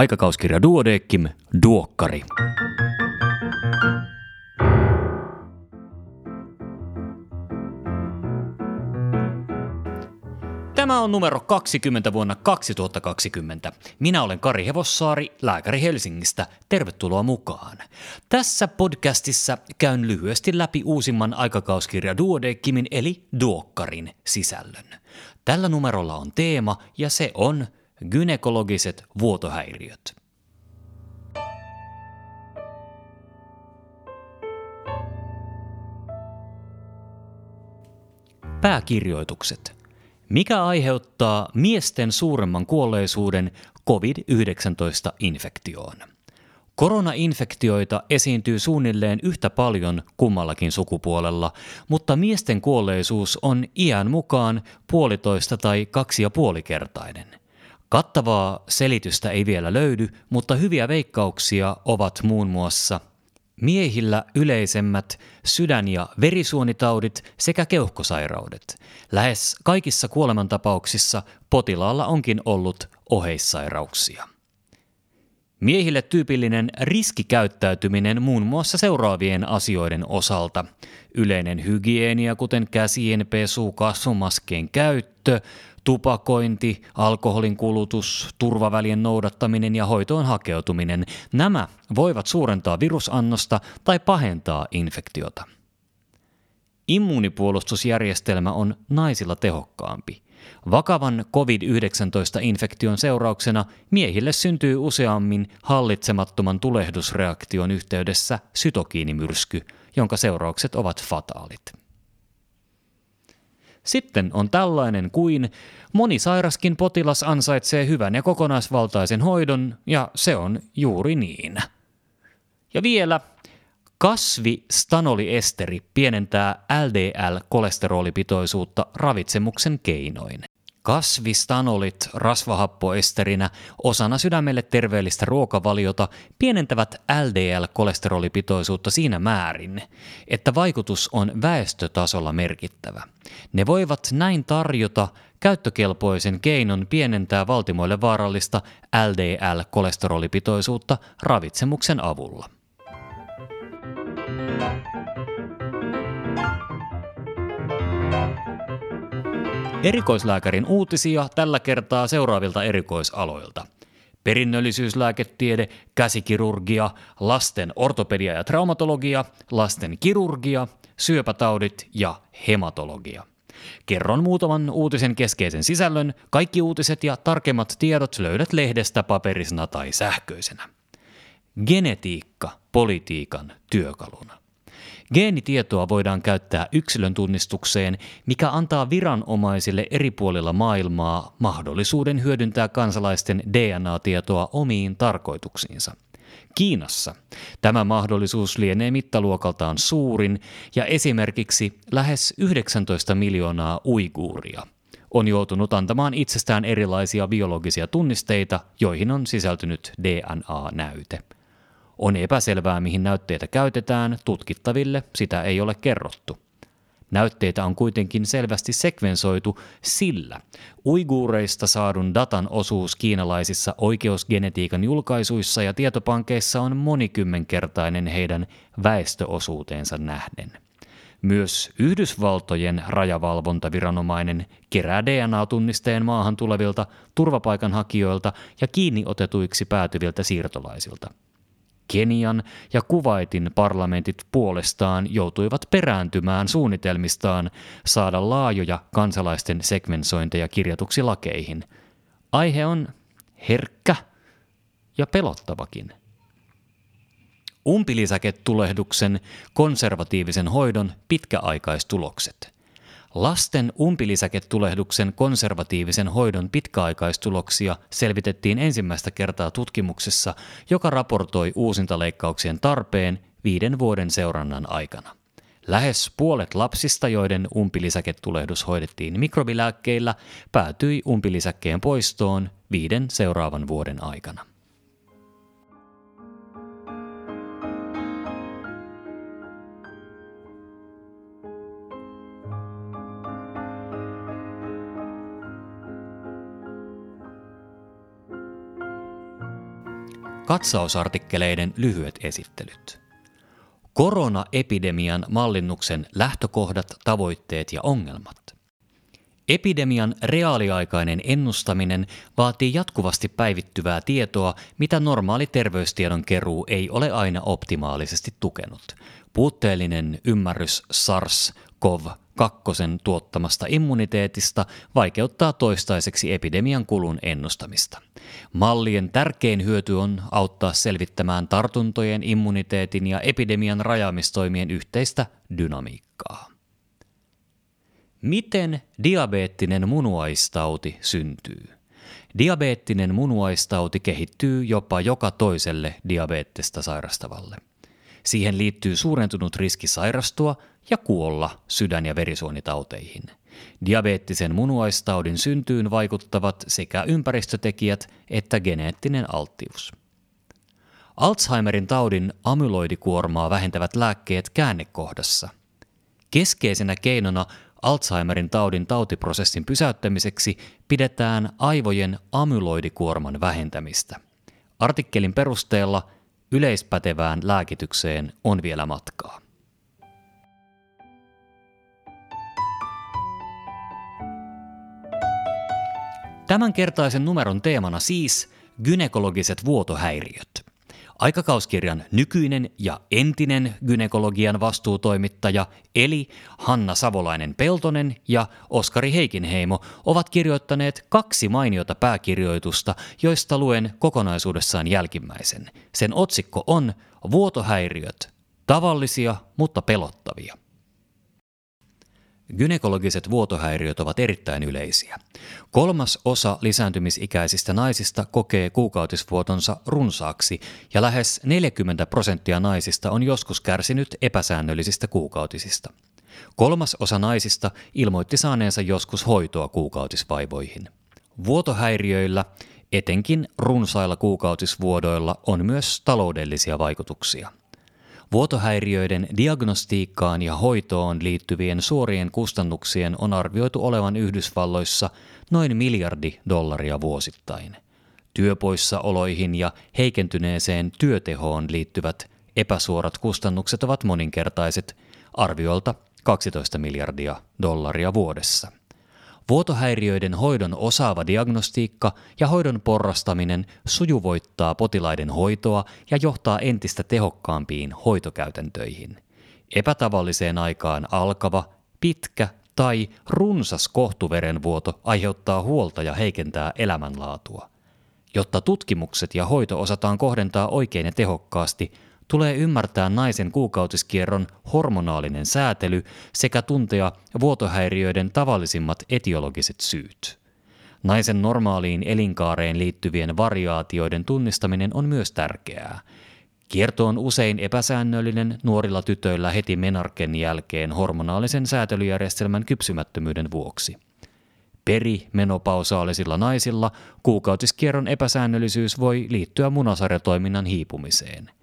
Aikakauskirja Duodeckim, Duokkari. Tämä on numero 20 vuonna 2020. Minä olen Kari Hevossaari, lääkäri Helsingistä. Tervetuloa mukaan. Tässä podcastissa käyn lyhyesti läpi uusimman aikakauskirja Duodeckimin eli Duokkarin sisällön. Tällä numerolla on teema ja se on gynekologiset vuotohäiriöt. Pääkirjoitukset – mikä aiheuttaa miesten suuremman kuolleisuuden COVID-19-infektioon? Koronainfektioita esiintyy suunnilleen yhtä paljon kummallakin sukupuolella, mutta miesten kuolleisuus on iän mukaan puolitoista tai kaksi ja puolikertainen. Kattavaa selitystä ei vielä löydy, mutta hyviä veikkauksia ovat muun muassa – Miehillä yleisemmät sydän- ja verisuonitaudit sekä keuhkosairaudet. Lähes kaikissa kuolemantapauksissa potilaalla onkin ollut oheissairauksia. Miehille tyypillinen riskikäyttäytyminen muun muassa seuraavien asioiden osalta. Yleinen hygienia, kuten käsien pesu, kasvomaskeen käyttö, tupakointi, alkoholin kulutus, turvavälien noudattaminen ja hoitoon hakeutuminen, nämä voivat suurentaa virusannosta tai pahentaa infektiota. Immuunipuolustusjärjestelmä on naisilla tehokkaampi. Vakavan COVID-19-infektion seurauksena miehille syntyy useammin hallitsemattoman tulehdusreaktion yhteydessä sytokiinimyrsky, jonka seuraukset ovat fataalit. Sitten on tällainen kuin moni sairaskin potilas ansaitsee hyvän ja kokonaisvaltaisen hoidon, ja se on juuri niin. Ja vielä kasvistanoliesteri pienentää LDL-kolesterolipitoisuutta ravitsemuksen keinoin. Kasvistanolit rasvahappoesterinä osana sydämelle terveellistä ruokavaliota pienentävät LDL-kolesterolipitoisuutta siinä määrin, että vaikutus on väestötasolla merkittävä. Ne voivat näin tarjota käyttökelpoisen keinon pienentää valtimoille vaarallista LDL-kolesterolipitoisuutta ravitsemuksen avulla. Erikoislääkärin uutisia tällä kertaa seuraavilta erikoisaloilta. Perinnöllisyyslääketiede, käsikirurgia, lasten ortopedia ja traumatologia, lasten kirurgia, syöpätaudit ja hematologia. Kerron muutaman uutisen keskeisen sisällön. Kaikki uutiset ja tarkemmat tiedot löydät lehdestä paperisena tai sähköisenä. Genetiikka politiikan työkaluna. Geenitietoa voidaan käyttää yksilön tunnistukseen, mikä antaa viranomaisille eri puolilla maailmaa mahdollisuuden hyödyntää kansalaisten DNA-tietoa omiin tarkoituksiinsa. Kiinassa tämä mahdollisuus lienee mittaluokaltaan suurin ja esimerkiksi lähes 19 miljoonaa uiguuria on joutunut antamaan itsestään erilaisia biologisia tunnisteita, joihin on sisältynyt DNA-näyte. On epäselvää, mihin näytteitä käytetään, tutkittaville sitä ei ole kerrottu. Näytteitä on kuitenkin selvästi sekvensoitu sillä uiguureista saadun datan osuus kiinalaisissa oikeusgenetiikan julkaisuissa ja tietopankeissa on monikymmenkertainen heidän väestöosuuteensa nähden. Myös Yhdysvaltojen rajavalvontaviranomainen kerää DNA-tunnisteen maahan tulevilta turvapaikanhakijoilta ja kiinniotetuiksi päätyviltä siirtolaisilta – Kenian ja Kuwaitin parlamentit puolestaan joutuivat perääntymään suunnitelmistaan saada laajoja kansalaisten segmensointeja kirjatuksi lakeihin. Aihe on herkkä ja pelottavakin. Umpilisäketulehduksen konservatiivisen hoidon pitkäaikaistulokset – Lasten umpilisäketulehduksen konservatiivisen hoidon pitkäaikaistuloksia selvitettiin ensimmäistä kertaa tutkimuksessa, joka raportoi uusintaleikkauksien tarpeen viiden vuoden seurannan aikana. Lähes puolet lapsista, joiden umpilisäketulehdus hoidettiin mikrobilääkkeillä, päätyi umpilisäkkeen poistoon viiden seuraavan vuoden aikana. Katsausartikkeleiden lyhyet esittelyt. Koronaepidemian mallinnuksen lähtökohdat, tavoitteet ja ongelmat. Epidemian reaaliaikainen ennustaminen vaatii jatkuvasti päivittyvää tietoa, mitä normaali terveystiedon keruu ei ole aina optimaalisesti tukenut. Puutteellinen ymmärrys SARS-CoV-2 tuottamasta immuniteetista vaikeuttaa toistaiseksi epidemian kulun ennustamista. Mallien tärkein hyöty on auttaa selvittämään tartuntojen, immuniteetin ja epidemian rajaamistoimien yhteistä dynamiikkaa. Miten diabeettinen munuaistauti syntyy? Diabeettinen munuaistauti kehittyy jopa joka toiselle diabeettista sairastavalle. Siihen liittyy suurentunut riski sairastua ja kuolla sydän- ja verisuonitauteihin. Diabeettisen munuaistaudin syntyyn vaikuttavat sekä ympäristötekijät että geneettinen alttius. Alzheimerin taudin amyloidikuormaa vähentävät lääkkeet käännekohdassa. Keskeisenä keinona Alzheimerin taudin tautiprosessin pysäyttämiseksi pidetään aivojen amyloidikuorman vähentämistä. Artikkelin perusteella yleispätevään lääkitykseen on vielä matkaa. Tämänkertaisen numeron teemana siis gynekologiset vuotohäiriöt. Aikakauskirjan nykyinen ja entinen gynekologian vastuutoimittaja eli Hanna Savolainen-Peltonen ja Oskari Heikinheimo ovat kirjoittaneet kaksi mainiota pääkirjoitusta, joista luen kokonaisuudessaan jälkimmäisen. Sen otsikko on Vuotohäiriöt. Tavallisia, mutta pelottavia. Gynekologiset vuotohäiriöt ovat erittäin yleisiä. Kolmas osa lisääntymisikäisistä naisista kokee kuukautisvuotonsa runsaaksi ja lähes 40 prosenttia naisista on joskus kärsinyt epäsäännöllisistä kuukautisista. Kolmas osa naisista ilmoitti saaneensa joskus hoitoa kuukautisvaivoihin. Vuotohäiriöillä, etenkin runsailla kuukautisvuodoilla, on myös taloudellisia vaikutuksia – Vuotohäiriöiden diagnostiikkaan ja hoitoon liittyvien suorien kustannuksien on arvioitu olevan Yhdysvalloissa noin miljardi dollaria vuosittain. Työpoissaoloihin ja heikentyneeseen työtehoon liittyvät epäsuorat kustannukset ovat moninkertaiset, arviolta 12 miljardia dollaria vuodessa. Vuotohäiriöiden hoidon osaava diagnostiikka ja hoidon porrastaminen sujuvoittaa potilaiden hoitoa ja johtaa entistä tehokkaampiin hoitokäytäntöihin. Epätavalliseen aikaan alkava, pitkä tai runsas kohtuverenvuoto aiheuttaa huolta ja heikentää elämänlaatua. Jotta tutkimukset ja hoito osataan kohdentaa oikein ja tehokkaasti, tulee ymmärtää naisen kuukautiskierron hormonaalinen säätely sekä tuntea vuotohäiriöiden tavallisimmat etiologiset syyt. Naisen normaaliin elinkaareen liittyvien variaatioiden tunnistaminen on myös tärkeää. Kierto on usein epäsäännöllinen nuorilla tytöillä heti menarken jälkeen hormonaalisen säätelyjärjestelmän kypsymättömyyden vuoksi. Perimenopausaalisilla naisilla kuukautiskierron epäsäännöllisyys voi liittyä munasarjatoiminnan hiipumiseen –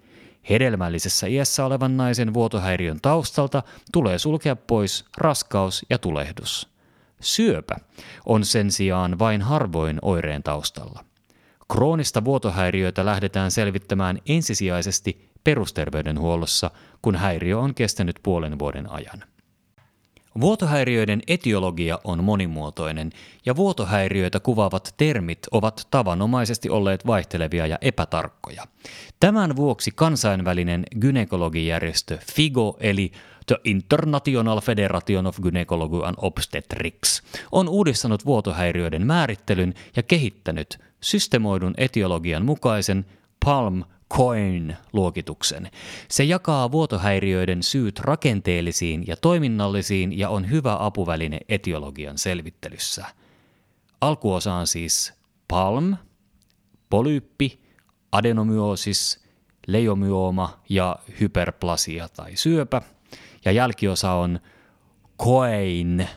Hedelmällisessä iässä olevan naisen vuotohäiriön taustalta tulee sulkea pois raskaus ja tulehdus. Syöpä on sen sijaan vain harvoin oireen taustalla. Kroonista vuotohäiriötä lähdetään selvittämään ensisijaisesti perusterveydenhuollossa, kun häiriö on kestänyt puolen vuoden ajan. Vuotohäiriöiden etiologia on monimuotoinen ja vuotohäiriöitä kuvaavat termit ovat tavanomaisesti olleet vaihtelevia ja epätarkkoja. Tämän vuoksi kansainvälinen gynekologijärjestö FIGO eli The International Federation of Gynecology and Obstetrics on uudistanut vuotohäiriöiden määrittelyn ja kehittänyt systemoidun etiologian mukaisen PALM Coin-luokituksen. Se jakaa vuotohäiriöiden syyt rakenteellisiin ja toiminnallisiin ja on hyvä apuväline etiologian selvittelyssä. Alkuosa on siis palm, polyyppi, adenomyoosis, leiomyoma ja hyperplasia tai syöpä. Ja jälkiosa on koein,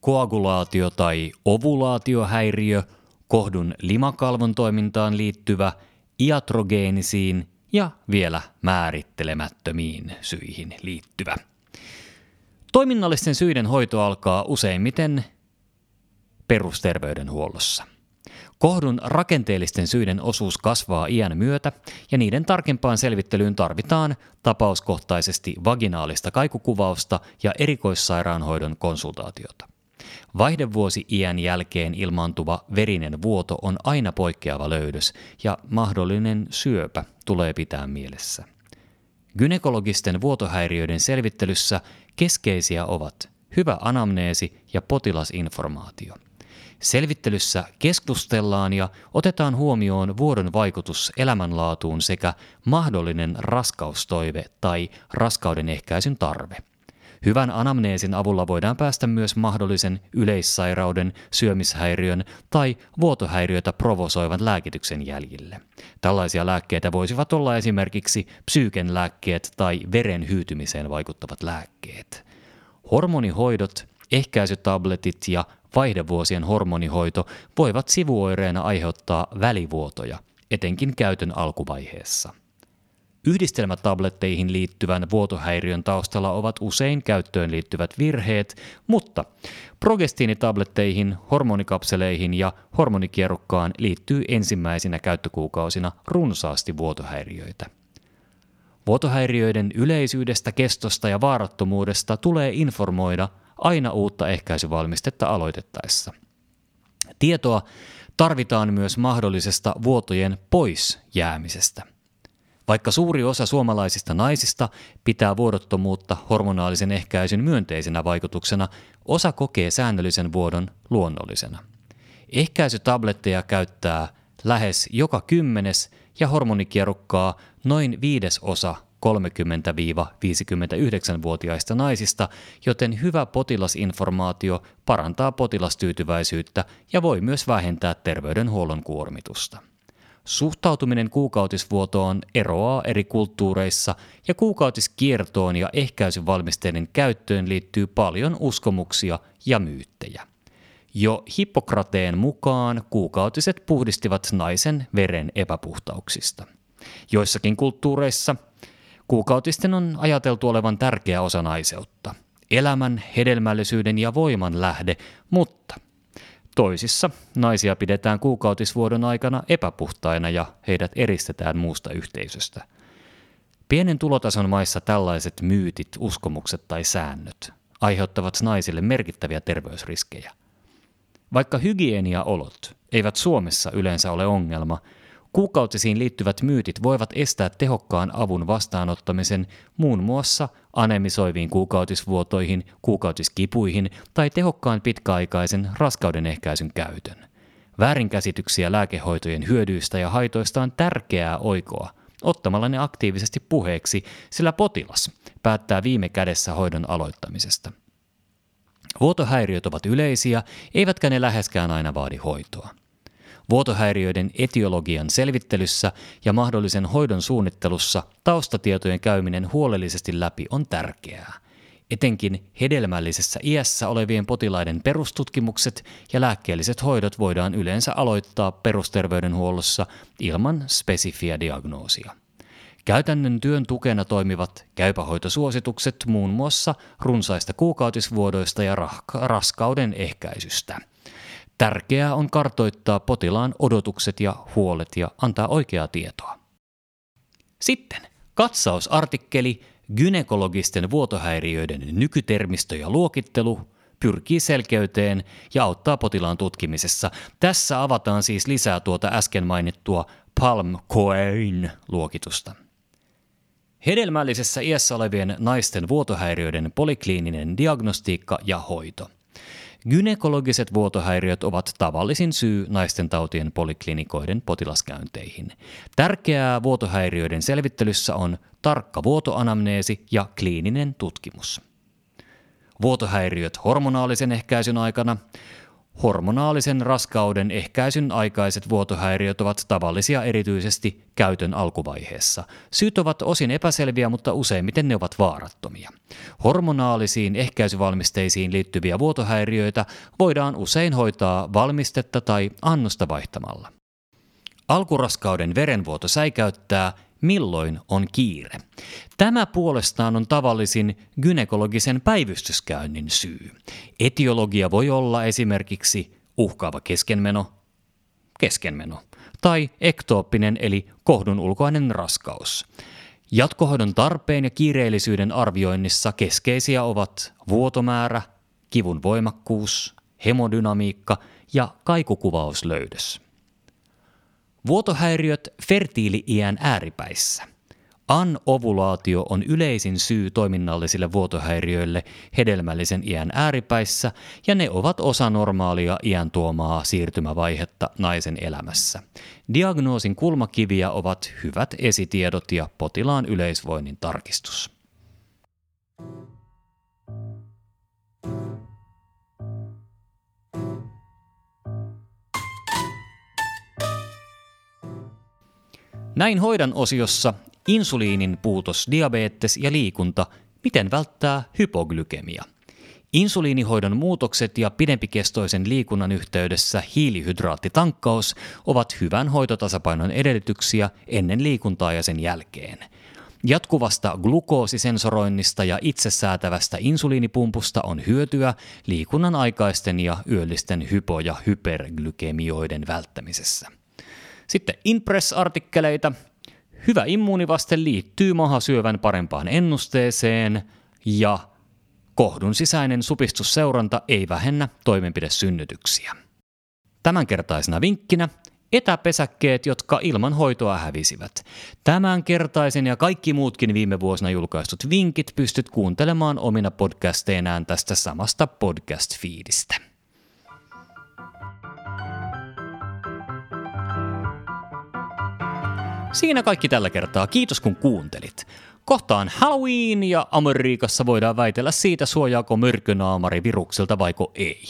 koagulaatio tai ovulaatiohäiriö, kohdun limakalvon toimintaan liittyvä – iatrogeenisiin ja vielä määrittelemättömiin syihin liittyvä. Toiminnallisten syiden hoito alkaa useimmiten perusterveydenhuollossa. Kohdun rakenteellisten syiden osuus kasvaa iän myötä ja niiden tarkempaan selvittelyyn tarvitaan tapauskohtaisesti vaginaalista kaikukuvausta ja erikoissairaanhoidon konsultaatiota. Vaihdevuosi iän jälkeen ilmaantuva verinen vuoto on aina poikkeava löydös ja mahdollinen syöpä tulee pitää mielessä. Gynekologisten vuotohäiriöiden selvittelyssä keskeisiä ovat hyvä anamneesi ja potilasinformaatio. Selvittelyssä keskustellaan ja otetaan huomioon vuodon vaikutus elämänlaatuun sekä mahdollinen raskaustoive tai raskauden ehkäisyn tarve – Hyvän anamneesin avulla voidaan päästä myös mahdollisen yleissairauden, syömishäiriön tai vuotohäiriötä provosoivan lääkityksen jäljille. Tällaisia lääkkeitä voisivat olla esimerkiksi psyyken lääkkeet tai veren hyytymiseen vaikuttavat lääkkeet. Hormonihoidot, ehkäisytabletit ja vaihdevuosien hormonihoito voivat sivuoireena aiheuttaa välivuotoja, etenkin käytön alkuvaiheessa. Yhdistelmätabletteihin liittyvän vuotohäiriön taustalla ovat usein käyttöön liittyvät virheet, mutta progestiinitabletteihin, hormonikapseleihin ja hormonikierukkaan liittyy ensimmäisinä käyttökuukausina runsaasti vuotohäiriöitä. Vuotohäiriöiden yleisyydestä, kestosta ja vaarattomuudesta tulee informoida aina uutta ehkäisyvalmistetta aloitettaessa. Tietoa tarvitaan myös mahdollisesta vuotojen pois jäämisestä – vaikka suuri osa suomalaisista naisista pitää vuodottomuutta hormonaalisen ehkäisyn myönteisenä vaikutuksena, osa kokee säännöllisen vuodon luonnollisena. Ehkäisytabletteja käyttää lähes joka kymmenes ja hormonikierukkaa noin viidesosa 30-59-vuotiaista naisista, joten hyvä potilasinformaatio parantaa potilastyytyväisyyttä ja voi myös vähentää terveydenhuollon kuormitusta. Suhtautuminen kuukautisvuotoon eroaa eri kulttuureissa ja kuukautiskiertoon ja ehkäisyvalmisteiden käyttöön liittyy paljon uskomuksia ja myyttejä. Jo Hippokrateen mukaan kuukautiset puhdistivat naisen veren epäpuhtauksista. Joissakin kulttuureissa kuukautisten on ajateltu olevan tärkeä osa naiseutta, elämän, hedelmällisyyden ja voiman lähde, mutta – Toisissa naisia pidetään kuukautisvuodon aikana epäpuhtaina ja heidät eristetään muusta yhteisöstä. Pienen tulotason maissa tällaiset myytit, uskomukset tai säännöt aiheuttavat naisille merkittäviä terveysriskejä. Vaikka hygieniaolot eivät Suomessa yleensä ole ongelma – Kuukautisiin liittyvät myytit voivat estää tehokkaan avun vastaanottamisen muun muassa anemisoiviin kuukautisvuotoihin, kuukautiskipuihin tai tehokkaan pitkäaikaisen raskauden ehkäisyn käytön. Väärinkäsityksiä lääkehoitojen hyödyistä ja haitoista on tärkeää oikoa ottamalla ne aktiivisesti puheeksi, sillä potilas päättää viime kädessä hoidon aloittamisesta. Vuotohäiriöt ovat yleisiä, eivätkä ne läheskään aina vaadi hoitoa. Vuotohäiriöiden etiologian selvittelyssä ja mahdollisen hoidon suunnittelussa taustatietojen käyminen huolellisesti läpi on tärkeää. Etenkin hedelmällisessä iässä olevien potilaiden perustutkimukset ja lääkkeelliset hoidot voidaan yleensä aloittaa perusterveydenhuollossa ilman spesifiä diagnoosia. Käytännön työn tukena toimivat käypähoitosuositukset muun muassa runsaista kuukautisvuodoista ja raskauden ehkäisystä – Tärkeää on kartoittaa potilaan odotukset ja huolet ja antaa oikeaa tietoa. Sitten katsausartikkeli Gynekologisten vuotohäiriöiden nykytermistö ja luokittelu pyrkii selkeyteen ja auttaa potilaan tutkimisessa. Tässä avataan siis lisää tuota äsken mainittua Palm Coin luokitusta. Hedelmällisessä iässä olevien naisten vuotohäiriöiden polikliininen diagnostiikka ja hoito – Gynekologiset vuotohäiriöt ovat tavallisin syy naisten tautien poliklinikoiden potilaskäynteihin. Tärkeää vuotohäiriöiden selvittelyssä on tarkka vuotoanamneesi ja kliininen tutkimus. Vuotohäiriöt hormonaalisen ehkäisyn aikana Hormonaalisen raskauden ehkäisyn aikaiset vuotohäiriöt ovat tavallisia erityisesti käytön alkuvaiheessa. Syyt ovat osin epäselviä, mutta useimmiten ne ovat vaarattomia. Hormonaalisiin ehkäisyvalmisteisiin liittyviä vuotohäiriöitä voidaan usein hoitaa valmistetta tai annosta vaihtamalla. Alkuraskauden verenvuoto säikäyttää milloin on kiire. Tämä puolestaan on tavallisin gynekologisen päivystyskäynnin syy. Etiologia voi olla esimerkiksi uhkaava keskenmeno, keskenmeno, tai ektooppinen eli kohdun ulkoinen raskaus. Jatkohoidon tarpeen ja kiireellisyyden arvioinnissa keskeisiä ovat vuotomäärä, kivun voimakkuus, hemodynamiikka ja kaikukuvauslöydös. Vuotohäiriöt fertiili-iän ääripäissä. Anovulaatio on yleisin syy toiminnallisille vuotohäiriöille hedelmällisen iän ääripäissä, ja ne ovat osa normaalia iän tuomaa siirtymävaihetta naisen elämässä. Diagnoosin kulmakiviä ovat hyvät esitiedot ja potilaan yleisvoinnin tarkistus. Näin hoidan osiossa insuliinin puutos, diabetes ja liikunta, miten välttää hypoglykemia. Insuliinihoidon muutokset ja pidempikestoisen liikunnan yhteydessä hiilihydraattitankkaus ovat hyvän hoitotasapainon edellytyksiä ennen liikuntaa ja sen jälkeen. Jatkuvasta glukoosisensoroinnista ja itsesäätävästä insuliinipumpusta on hyötyä liikunnan aikaisten ja yöllisten hypo- ja hyperglykemioiden välttämisessä. Sitten Impress-artikkeleita. Hyvä immuunivaste liittyy mahasyövän parempaan ennusteeseen ja kohdun sisäinen supistusseuranta ei vähennä toimenpidesynnytyksiä. Tämänkertaisena vinkkinä etäpesäkkeet, jotka ilman hoitoa hävisivät. Tämänkertaisen ja kaikki muutkin viime vuosina julkaistut vinkit pystyt kuuntelemaan omina podcasteinään tästä samasta podcast-fiidistä. Siinä kaikki tällä kertaa. Kiitos kun kuuntelit. Kohtaan Halloween ja Amerikassa voidaan väitellä siitä, suojaako myrkynaamari viruksilta vaiko ei.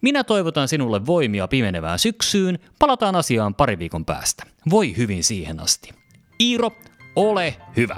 Minä toivotan sinulle voimia pimenevään syksyyn. Palataan asiaan pari viikon päästä. Voi hyvin siihen asti. Iiro, ole hyvä!